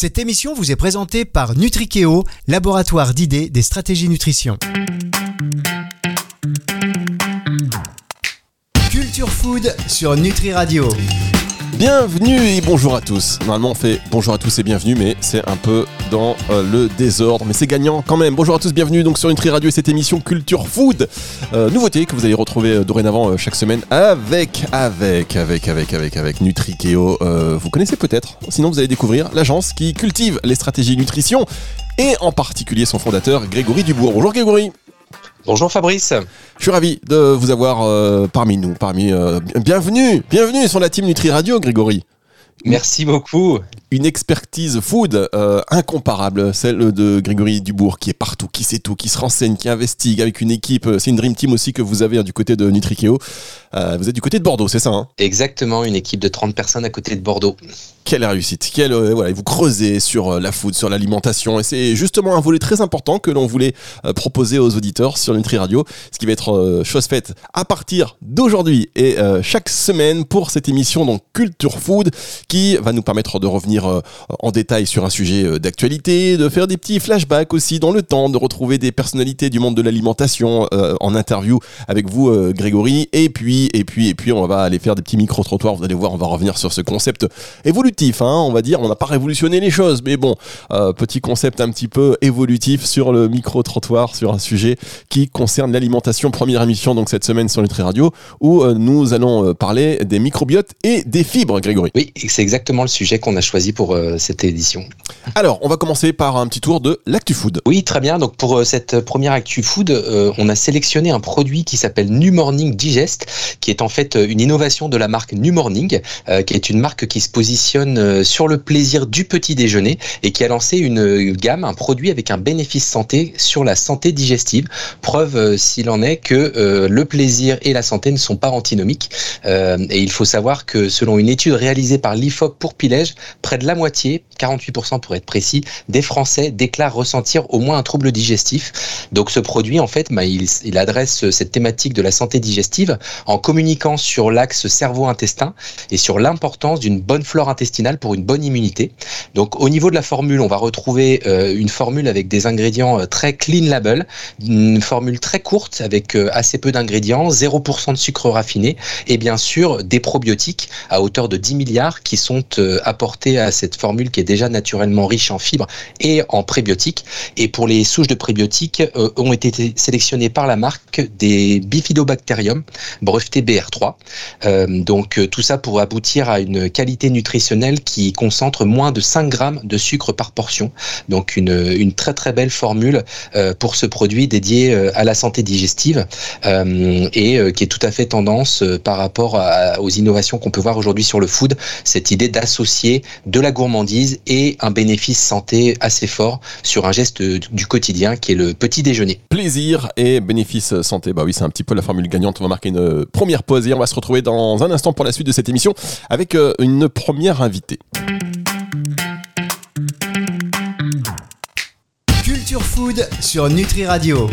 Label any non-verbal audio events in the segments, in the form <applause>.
Cette émission vous est présentée par Nutrikeo, laboratoire d'idées des stratégies nutrition. Culture Food sur Nutri Radio. Bienvenue et bonjour à tous. Normalement on fait bonjour à tous et bienvenue, mais c'est un peu dans euh, le désordre, mais c'est gagnant quand même. Bonjour à tous, bienvenue donc sur Nutri Radio et cette émission Culture Food. Euh, nouveauté que vous allez retrouver euh, dorénavant euh, chaque semaine avec, avec, avec, avec, avec, avec Nutrikeo. Euh, vous connaissez peut-être, sinon vous allez découvrir l'agence qui cultive les stratégies nutrition et en particulier son fondateur Grégory Dubourg. Bonjour Grégory. Bonjour Fabrice. Je suis ravi de vous avoir euh, parmi nous, parmi euh, bienvenue, bienvenue sur la team Nutri Radio, Grégory. Merci beaucoup. Une expertise food euh, incomparable, celle de Grégory Dubourg, qui est partout, qui sait tout, qui se renseigne, qui investigue avec une équipe. C'est une dream team aussi que vous avez hein, du côté de Nutrikeo. Euh, vous êtes du côté de Bordeaux, c'est ça hein? Exactement, une équipe de 30 personnes à côté de Bordeaux. Quelle réussite Quelle euh, voilà, vous creusez sur euh, la food, sur l'alimentation, et c'est justement un volet très important que l'on voulait euh, proposer aux auditeurs sur Nutri Radio, ce qui va être chose faite à partir d'aujourd'hui et chaque semaine pour cette émission donc Culture Food, qui va nous permettre de revenir en détail sur un sujet d'actualité, de faire des petits flashbacks aussi dans le temps, de retrouver des personnalités du monde de l'alimentation en interview avec vous, Grégory, et puis et puis et puis on va aller faire des petits micro trottoirs. Vous allez voir, on va revenir sur ce concept évolutif, hein, on va dire. On n'a pas révolutionné les choses, mais bon, euh, petit concept un petit peu évolutif sur le micro trottoir, sur un sujet qui concerne l'alimentation. Première émission donc cette semaine sur Nutri Radio, où euh, nous allons euh, parler des microbiotes et des fibres, Grégory. Oui, c'est exactement le sujet qu'on a choisi pour euh, cette édition. Alors, on va commencer par un petit tour de l'actu food. Oui, très bien. Donc pour cette première Actu Food, on a sélectionné un produit qui s'appelle New Morning Digest, qui est en fait une innovation de la marque New Morning, qui est une marque qui se positionne euh, sur le plaisir du petit déjeuner et qui a lancé une gamme, un produit avec un bénéfice santé sur la santé digestive. Preuve, euh, s'il en est, que euh, le plaisir et la santé ne sont pas antinomiques. Et il faut savoir que selon une étude réalisée par l'IFOP pour Pilège, près de la moitié, 48% pour être précis, des Français déclarent ressentir au moins un trouble digestif. Donc ce produit, en fait, bah, il adresse cette thématique de la santé digestive en communiquant sur l'axe cerveau-intestin et sur l'importance d'une bonne flore intestinale pour une bonne immunité. Donc au niveau de la formule, on va retrouver euh, une formule avec des ingrédients euh, très clean label, une formule très courte avec euh, assez peu d'ingrédients, 0% de sucre raffiné et bien sûr des probiotiques à hauteur de 10 milliards qui sont apportés à cette formule qui est déjà naturellement riche en fibres et en prébiotiques. Et pour les souches de prébiotiques, ont été sélectionnées par la marque des bifidobacterium brevetés BR3. Euh, donc tout ça pour aboutir à une qualité nutritionnelle qui concentre moins de 5 grammes de sucre par portion. Donc une, très très belle formule euh, pour ce produit dédié euh, à la santé digestive euh, et qui est tout à fait tendance par rapport aux innovations qu'on peut voir aujourd'hui sur le food. Cette idée d'associer de la gourmandise et un bénéfice santé assez fort sur un geste du quotidien qui est le petit déjeuner. Plaisir et bénéfice santé. Bah oui, c'est un petit peu la formule gagnante. On va marquer une première pause et on va se retrouver dans un instant pour la suite de cette émission avec une première Culture Food sur Nutri Radio.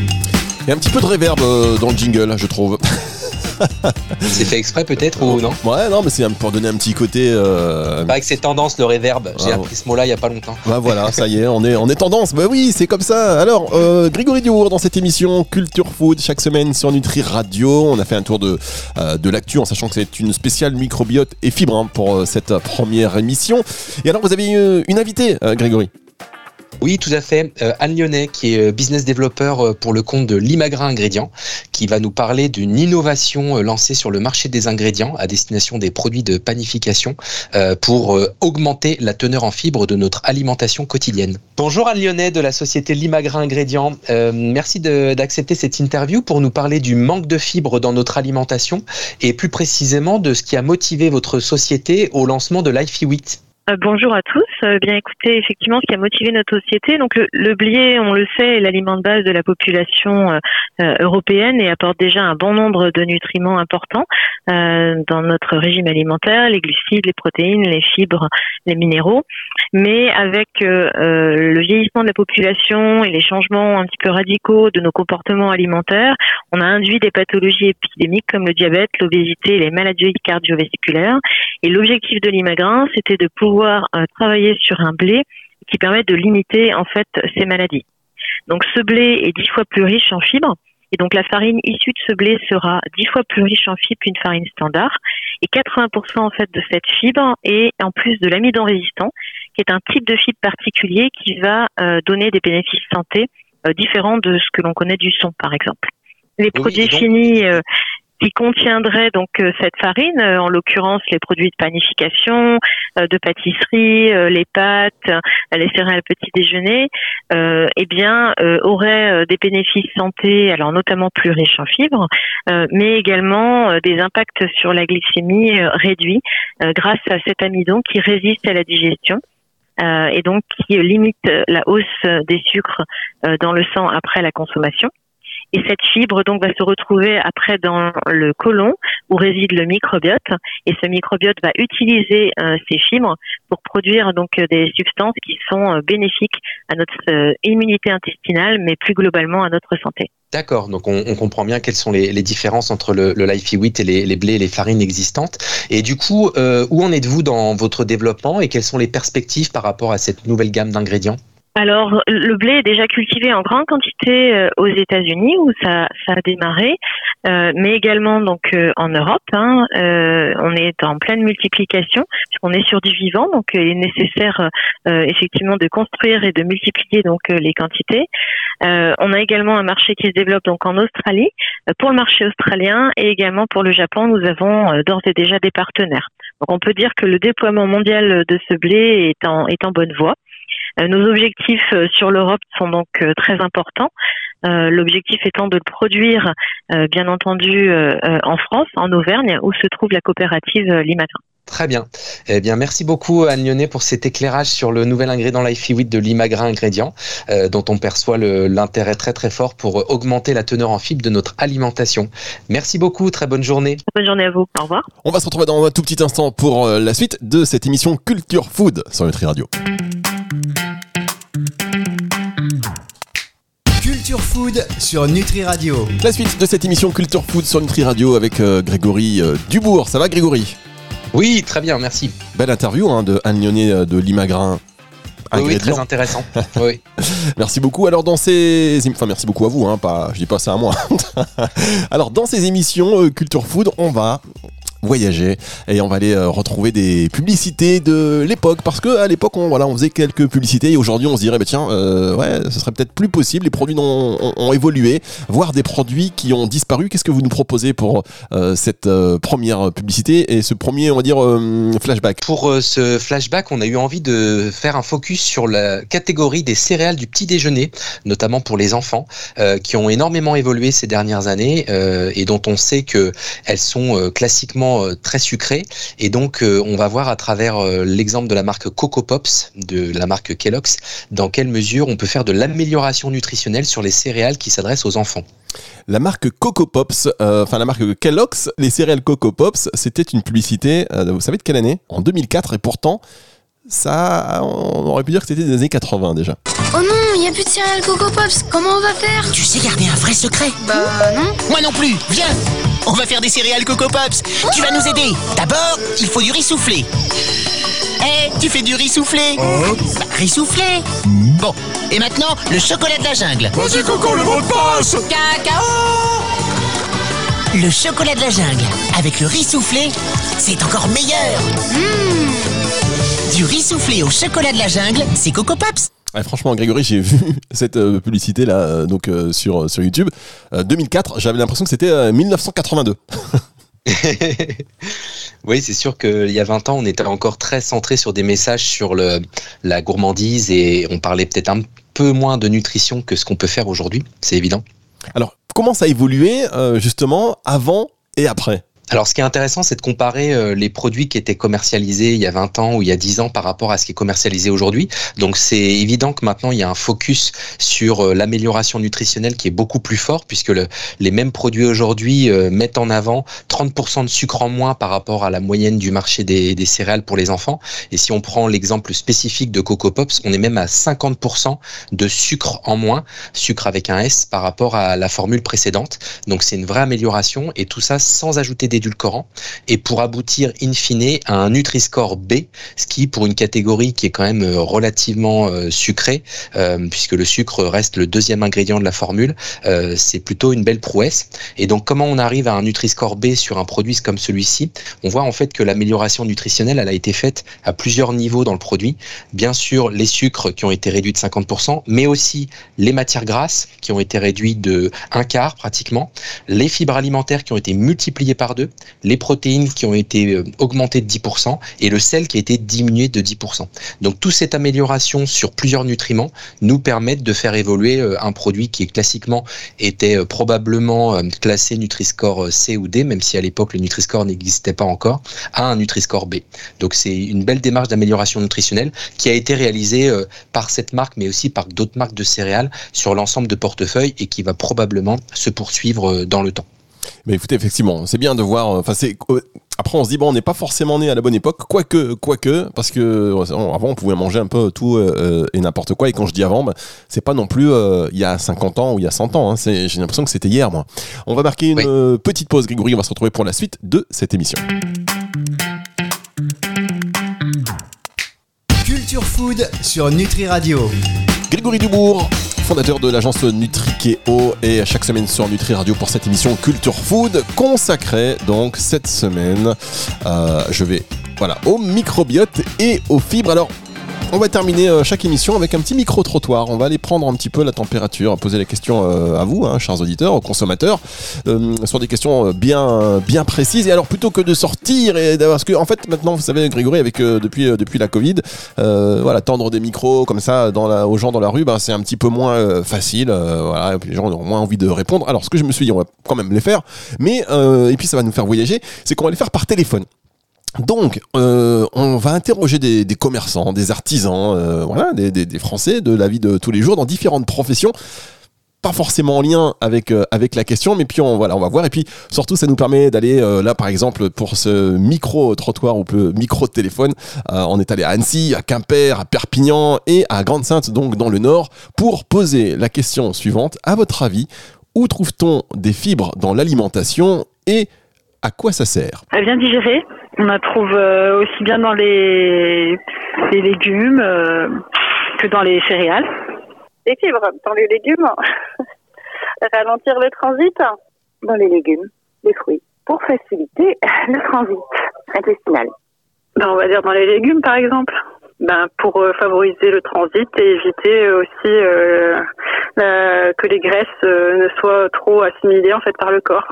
Il y a un petit peu de reverb euh, dans le jingle, je trouve. <laughs> <laughs> C'est fait exprès peut-être ou non? Ouais, non, mais c'est pour donner un petit côté. euh, Pas que c'est tendance le reverb. J'ai Ah, appris ce mot-là il y a pas longtemps. Bah voilà, ça y est, on est, on est tendance. Bah oui, c'est comme ça. Alors, euh, Grégory Dubourg dans cette émission Culture Food chaque semaine sur Nutri Radio. On a fait un tour de, euh, de l'actu en sachant que c'est une spéciale microbiote et fibres hein, pour euh, cette première émission. Et alors, vous avez une invitée, euh, Grégory? Oui, tout à fait. Euh, Anne Lyonnais, qui est euh, business developer euh, pour le compte de Limagrain Ingrédients, qui va nous parler d'une innovation euh, lancée sur le marché des ingrédients à destination des produits de panification pour augmenter la teneur en fibres de notre alimentation quotidienne. Bonjour Anne Lyonnais de la société Limagrain Ingrédients. Merci d'accepter cette interview pour nous parler du manque de fibres dans notre alimentation et plus précisément de ce qui a motivé votre société au lancement de l'IFI 8. Euh, bonjour à tous. Euh, bien écoutez, effectivement, ce qui a motivé notre société, donc le, blé, on le sait, est l'aliment de base de la population euh, euh, européenne et apporte déjà un bon nombre de nutriments importants dans notre régime alimentaire, les glucides, les protéines, les fibres, les minéraux. Mais avec le vieillissement de la population et les changements un petit peu radicaux de nos comportements alimentaires, on a induit des pathologies épidémiques comme le diabète, l'obésité et les maladies cardiovasculaires. Et l'objectif de l'Imagrin, c'était de pouvoir euh, travailler sur un blé qui permettent de limiter en fait ces maladies. Donc ce blé est dix fois plus riche en fibres et donc la farine issue de ce blé sera dix fois plus riche en fibres qu'une farine standard. Et 80% en fait de cette fibre est en plus de l'amidon résistant, qui est un type de fibre particulier qui va euh, donner des bénéfices santé euh, différents de ce que l'on connaît du son, par exemple. Les produits finis euh, qui contiendrait donc euh, cette farine, euh, en l'occurrence les produits de panification, euh, de pâtisserie, les pâtes, les céréales petit déjeuner, eh bien auraient des bénéfices santé, alors notamment plus riches en fibres, mais également des impacts sur la glycémie réduits grâce à cet amidon qui résiste à la digestion. et donc qui limite la hausse des sucres dans le sang après la consommation. Et cette fibre donc va se retrouver après dans le côlon où réside le microbiote. Et ce microbiote va utiliser euh, ces fibres pour produire donc des substances qui sont euh, bénéfiques à notre euh, immunité intestinale, mais plus globalement à notre santé. D'accord, donc on, comprend bien quelles sont les, différences entre le, le Wheat et les, blés et les farines existantes. Et du coup, où en êtes-vous dans votre développement et quelles sont les perspectives par rapport à cette nouvelle gamme d'ingrédients? Alors, le blé est déjà cultivé en grande quantité euh, aux États-Unis où ça, ça a démarré, euh, mais également donc euh, en Europe. Hein, on est en pleine multiplication. On est sur du vivant, donc il est nécessaire effectivement de construire et de multiplier donc les quantités. on a également un marché qui se développe donc en Australie pour le marché australien et également pour le Japon. Nous avons d'ores et déjà des partenaires. Donc on peut dire que le déploiement mondial de ce blé est en, est en bonne voie. Euh, nos objectifs euh, sur l'Europe sont donc euh, très importants. L'objectif étant de le produire, bien entendu, en France, en Auvergne, où se trouve la coopérative Limagrin. Très bien. Eh bien, merci beaucoup Anne Lyonnais pour cet éclairage sur le nouvel ingrédient Life 8 de Limagrin Ingrédients, dont on perçoit l'intérêt très très fort pour augmenter la teneur en fibres de notre alimentation. Merci beaucoup, très bonne journée. Bonne journée à vous, au revoir. On va se retrouver dans un tout petit instant pour la suite de cette émission Culture Food sur Nutri Radio. Culture Food sur Nutri Radio. La suite de cette émission Culture Food sur Nutri Radio avec euh, Grégory euh, Dubourg. Ça va Grégory? Oui, très bien, merci. Belle interview hein, de Anne Lyonnais euh, de Limagrin. Oui, très intéressant. <laughs> oui. Merci beaucoup. Alors dans ces, enfin merci beaucoup à vous, hein, pas, je dis pas ça à moi. <laughs> Alors dans ces émissions Culture Food, on va voyager. Et on va aller euh, retrouver des publicités de l'époque. Parce que à l'époque on voilà on faisait quelques publicités. Et aujourd'hui on se dirait bah tiens euh, ouais ce serait peut-être plus possible. Les produits ont, évolué. Voire des produits qui ont disparu. Qu'est-ce que vous nous proposez pour euh, cette première publicité et ce premier on va dire flashback? Pour ce flashback on a eu envie de faire un focus sur la catégorie des céréales du petit déjeuner notamment pour les enfants qui ont énormément évolué ces dernières années et dont on sait que elles sont classiquement euh, très sucré. Et donc, euh, on va voir à travers euh, l'exemple de la marque Coco Pops, de la marque Kellogg's, dans quelle mesure on peut faire de l'amélioration nutritionnelle sur les céréales qui s'adressent aux enfants. La marque Coco Pops, enfin la marque Kellogg's, les céréales Coco Pops, c'était une publicité, vous savez de quelle année? En 2004, et pourtant, ça, on aurait pu dire que c'était des années 80 déjà. Oh non, il n'y a plus de céréales Coco Pops, comment on va faire Tu sais garder un vrai secret Bah non. Moi non plus, viens. On va faire des céréales Coco Pops. Tu vas nous aider. D'abord, il faut du riz soufflé. Eh, tu fais du riz soufflé. Oh. bah, riz soufflé. Bon, et maintenant, le chocolat de la jungle. Vas-y Coco, le mot de passe. Cacao. Le chocolat de la jungle, avec le riz soufflé, c'est encore meilleur. Mmh. Du riz soufflé au chocolat de la jungle, c'est Coco Pops franchement, Grégory, j'ai vu <laughs> cette euh, publicité là, euh, donc euh, sur sur YouTube. 2004, j'avais l'impression que c'était 1982. <laughs> oui, c'est sûr qu'il y a 20 ans, on était encore très centré sur des messages sur le, la gourmandise et on parlait peut-être un peu moins de nutrition que ce qu'on peut faire aujourd'hui, c'est évident. Alors, comment ça a évolué justement avant et après? Alors, ce qui est intéressant, c'est de comparer euh, les produits qui étaient commercialisés il y a 20 ans ou il y a 10 ans par rapport à ce qui est commercialisé aujourd'hui. Donc, c'est évident que maintenant, il y a un focus sur euh, l'amélioration nutritionnelle qui est beaucoup plus fort puisque le, les mêmes produits aujourd'hui euh, mettent en avant 30% de sucre en moins par rapport à la moyenne du marché des, des céréales pour les enfants. Et si on prend l'exemple spécifique de Coco Pops, on est même à 50% de sucre en moins, sucre avec un S par rapport à la formule précédente. Donc, c'est une vraie amélioration et tout ça sans ajouter des et pour aboutir in fine à un Nutri-Score B, ce qui pour une catégorie qui est quand même euh, relativement euh, sucrée, euh, puisque le sucre reste le deuxième ingrédient de la formule, c'est plutôt une belle prouesse. Et donc comment on arrive à un Nutri-Score B sur un produit comme celui-ci? On voit en fait que l'amélioration nutritionnelle, elle a été faite à plusieurs niveaux dans le produit. Bien sûr, les sucres qui ont été réduits de 50%, mais aussi les matières grasses qui ont été réduites de un quart pratiquement, les fibres alimentaires qui ont été multipliées par deux, les protéines qui ont été euh, augmentées de 10% et le sel qui a été diminué de 10%. Donc toute cette amélioration sur plusieurs nutriments nous permettent de faire évoluer euh, un produit qui classiquement était euh, probablement classé Nutri-Score C ou D, même si à l'époque le Nutri-Score n'existait pas encore, à un Nutri-Score B. Donc c'est une belle démarche d'amélioration nutritionnelle qui a été réalisée par cette marque, mais aussi par d'autres marques de céréales sur l'ensemble de portefeuilles et qui va probablement se poursuivre dans le temps. Mais écoutez, effectivement, c'est bien de voir. Enfin, c'est euh, après on se dit bon, on n'est pas forcément né à la bonne époque, quoique, quoique, parce que euh, avant on pouvait manger un peu tout euh, et n'importe quoi. Et quand je dis avant, bah, c'est pas non plus euh, il y a 50 ans ou il y a 100 ans. Hein, j'ai l'impression que c'était hier, moi. On va marquer une Oui. petite pause, Grégory. On va se retrouver pour la suite de cette émission. Culture Food sur Nutri Radio. Grégory Dubourg, fondateur de l'agence Nutrikeo et chaque semaine sur Nutri Radio pour cette émission Culture Food consacrée donc cette semaine, euh, je vais voilà au microbiote et aux fibres. Alors on va terminer euh, chaque émission avec un petit micro-trottoir. On va aller prendre un petit peu la température, poser la question euh, à vous, hein, chers auditeurs, aux consommateurs, euh, sur des questions bien, bien précises. Et alors, plutôt que de sortir et d'avoir... Parce que, en fait, maintenant, vous savez, Grégory, avec, depuis, la Covid, voilà, tendre des micros comme ça aux gens dans la rue, ben, c'est un petit peu moins facile. voilà, les gens ont moins envie de répondre. Alors, ce que je me suis dit, on va quand même les faire. Mais, et puis ça va nous faire voyager, c'est qu'on va les faire par téléphone. Donc, euh, on va interroger des, commerçants, des artisans, euh, voilà, des, Français de la vie de tous les jours dans différentes professions. Pas forcément en lien avec euh, avec la question, mais puis on voilà, on va voir. Et puis surtout, ça nous permet d'aller euh, là, par exemple, pour ce micro trottoir ou peu micro téléphone, euh, on est allé à Annecy, à Quimper, à Perpignan et à Grande-Sainte, donc dans le Nord, pour poser la question suivante. À votre avis, où trouve-t-on des fibres dans l'alimentation et à quoi ça sert? Elle vient digérer. On la trouve euh, aussi bien dans les, les légumes euh, que dans les céréales. Des fibres dans les légumes. <laughs> Ralentir le transit dans les légumes, les fruits, pour faciliter <laughs> le transit intestinal. Ben, on va dire dans les légumes, par exemple. Ben, pour euh, favoriser le transit et éviter aussi euh, la- que les graisses ne soient trop assimilées en fait par le corps.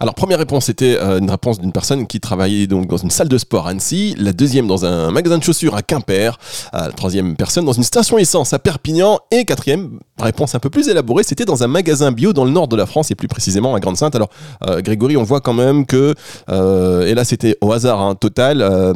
Alors, première réponse, c'était euh, une réponse d'une personne qui travaillait donc dans une salle de sport à Annecy, la deuxième dans un magasin de chaussures à Quimper, Euh, la troisième personne dans une station essence à Perpignan, et quatrième réponse un peu plus élaborée, c'était dans un magasin bio dans le nord de la France, et plus précisément à Grande-Sainte. Alors, euh, Grégory, on voit quand même que, euh, et là c'était au hasard hein, total, euh,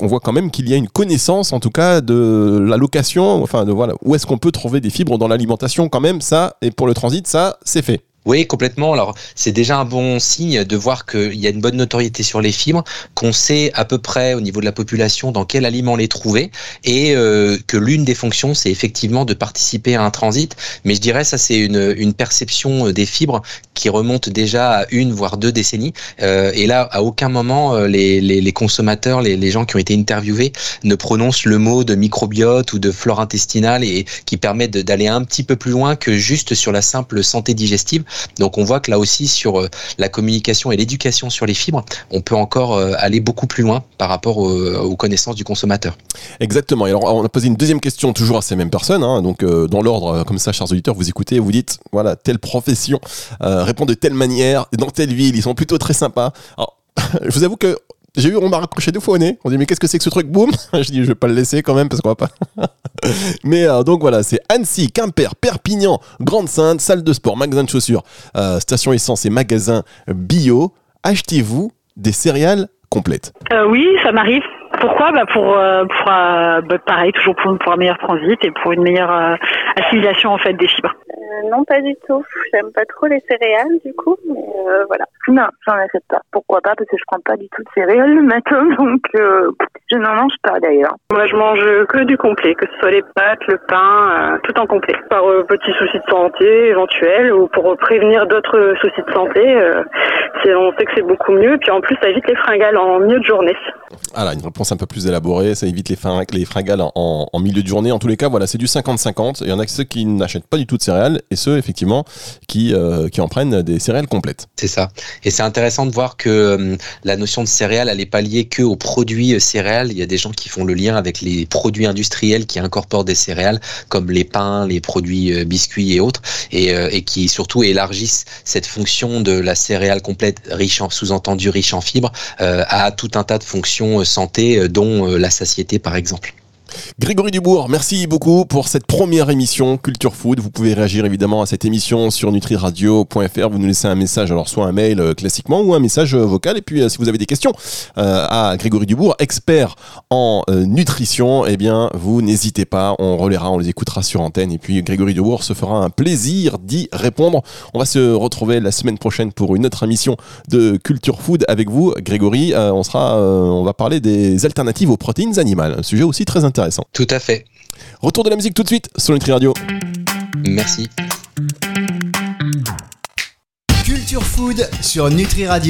on voit quand même qu'il y a une connaissance, en tout cas, de la location, enfin, de voilà, où est-ce qu'on peut trouver des fibres dans l'alimentation quand même, ça, et pour le transit, ça, c'est fait. Oui, complètement. Alors, c'est déjà un bon signe de voir qu'il y a une bonne notoriété sur les fibres, qu'on sait à peu près au niveau de la population dans quel aliment les trouver, et euh, que l'une des fonctions, c'est effectivement de participer à un transit. Mais je dirais, ça, c'est une, une perception euh, des fibres qui remonte déjà à une, voire deux décennies. Euh, et là, à aucun moment, les, les, les consommateurs, les, gens qui ont été interviewés, ne prononcent le mot de microbiote ou de flore intestinale, et qui permet de- d'aller un petit peu plus loin que juste sur la simple santé digestive. Donc on voit que là aussi sur euh, la communication et l'éducation sur les fibres, on peut encore euh, aller beaucoup plus loin par rapport au- aux connaissances du consommateur. Exactement. Et alors, on a posé une deuxième question toujours à ces mêmes personnes. hein. donc, euh, dans l'ordre, euh, comme ça, chers auditeurs, vous écoutez, vous dites, voilà, telle profession euh, répond de telle manière, dans telle ville, ils sont plutôt très sympas. <laughs> Je vous avoue que j'ai eu, on m'a raccroché deux fois au nez. On dit, mais qu'est-ce que c'est que ce truc? Boum <laughs> Je dis, je vais pas le laisser quand même parce qu'on va pas. <laughs> mais euh, donc voilà, c'est Annecy, Quimper, Perpignan, Grande-Sainte, salle de sport, magasin de chaussures, euh, station essence et magasin bio. Achetez-vous des céréales complètes. Euh, oui, ça m'arrive. Pourquoi? Bah pour, pour bah, pareil, toujours pour, pour un meilleur transit et pour une meilleure assimilation en fait des fibres. Non, pas du tout. J'aime pas trop les céréales, du coup. Mais euh, voilà. Non, j'en achète pas. Pourquoi pas? Parce que je prends pas du tout de céréales le matin, <laughs> donc euh, je n'en mange pas d'ailleurs. Moi, je mange que du complet, que ce soit les pâtes, le pain, euh, tout en complet. Par euh, petits soucis de santé éventuels ou pour prévenir d'autres soucis de santé, euh, c'est- on sait que c'est beaucoup mieux. Puis en plus, ça évite les fringales en milieu de journée. Voilà, une réponse un peu plus élaborée, ça évite les fringales en, en- en milieu de journée. En tous les cas, voilà, c'est du 50-50. Il y en a ceux qui n'achètent pas du tout de céréales et ceux, effectivement, qui, euh, qui en prennent des céréales complètes. C'est ça. Et c'est intéressant de voir que hum, la notion de céréales, elle n'est pas liée que aux produits euh, céréales. Il y a des gens qui font le lien avec les produits industriels qui incorporent des céréales, comme les pains, les produits euh, biscuits et autres, et, euh, qui surtout élargissent cette fonction de la céréale complète, riche en sous-entendu riche en fibres, euh, à tout un tas de fonctions euh, santé, euh, dont euh, la satiété par exemple. Grégory Dubourg, merci beaucoup pour cette première émission Culture Food. Vous pouvez réagir évidemment à cette émission sur nutriradio.fr. Vous nous laissez un message, alors soit un mail euh, classiquement ou un message euh, vocal. Et puis euh, si vous avez des questions à Grégory Dubourg, expert en nutrition, eh bien vous n'hésitez pas. On relaiera, on les écoutera sur antenne. Et puis Grégory Dubourg se fera un plaisir d'y répondre. On va se retrouver la semaine prochaine pour une autre émission de Culture Food avec vous, Grégory. On on va parler des alternatives aux protéines animales, un sujet aussi très intéressant. Tout à fait. Retour de la musique tout de suite sur Nutri Radio. Merci. Culture Food sur Nutri Radio.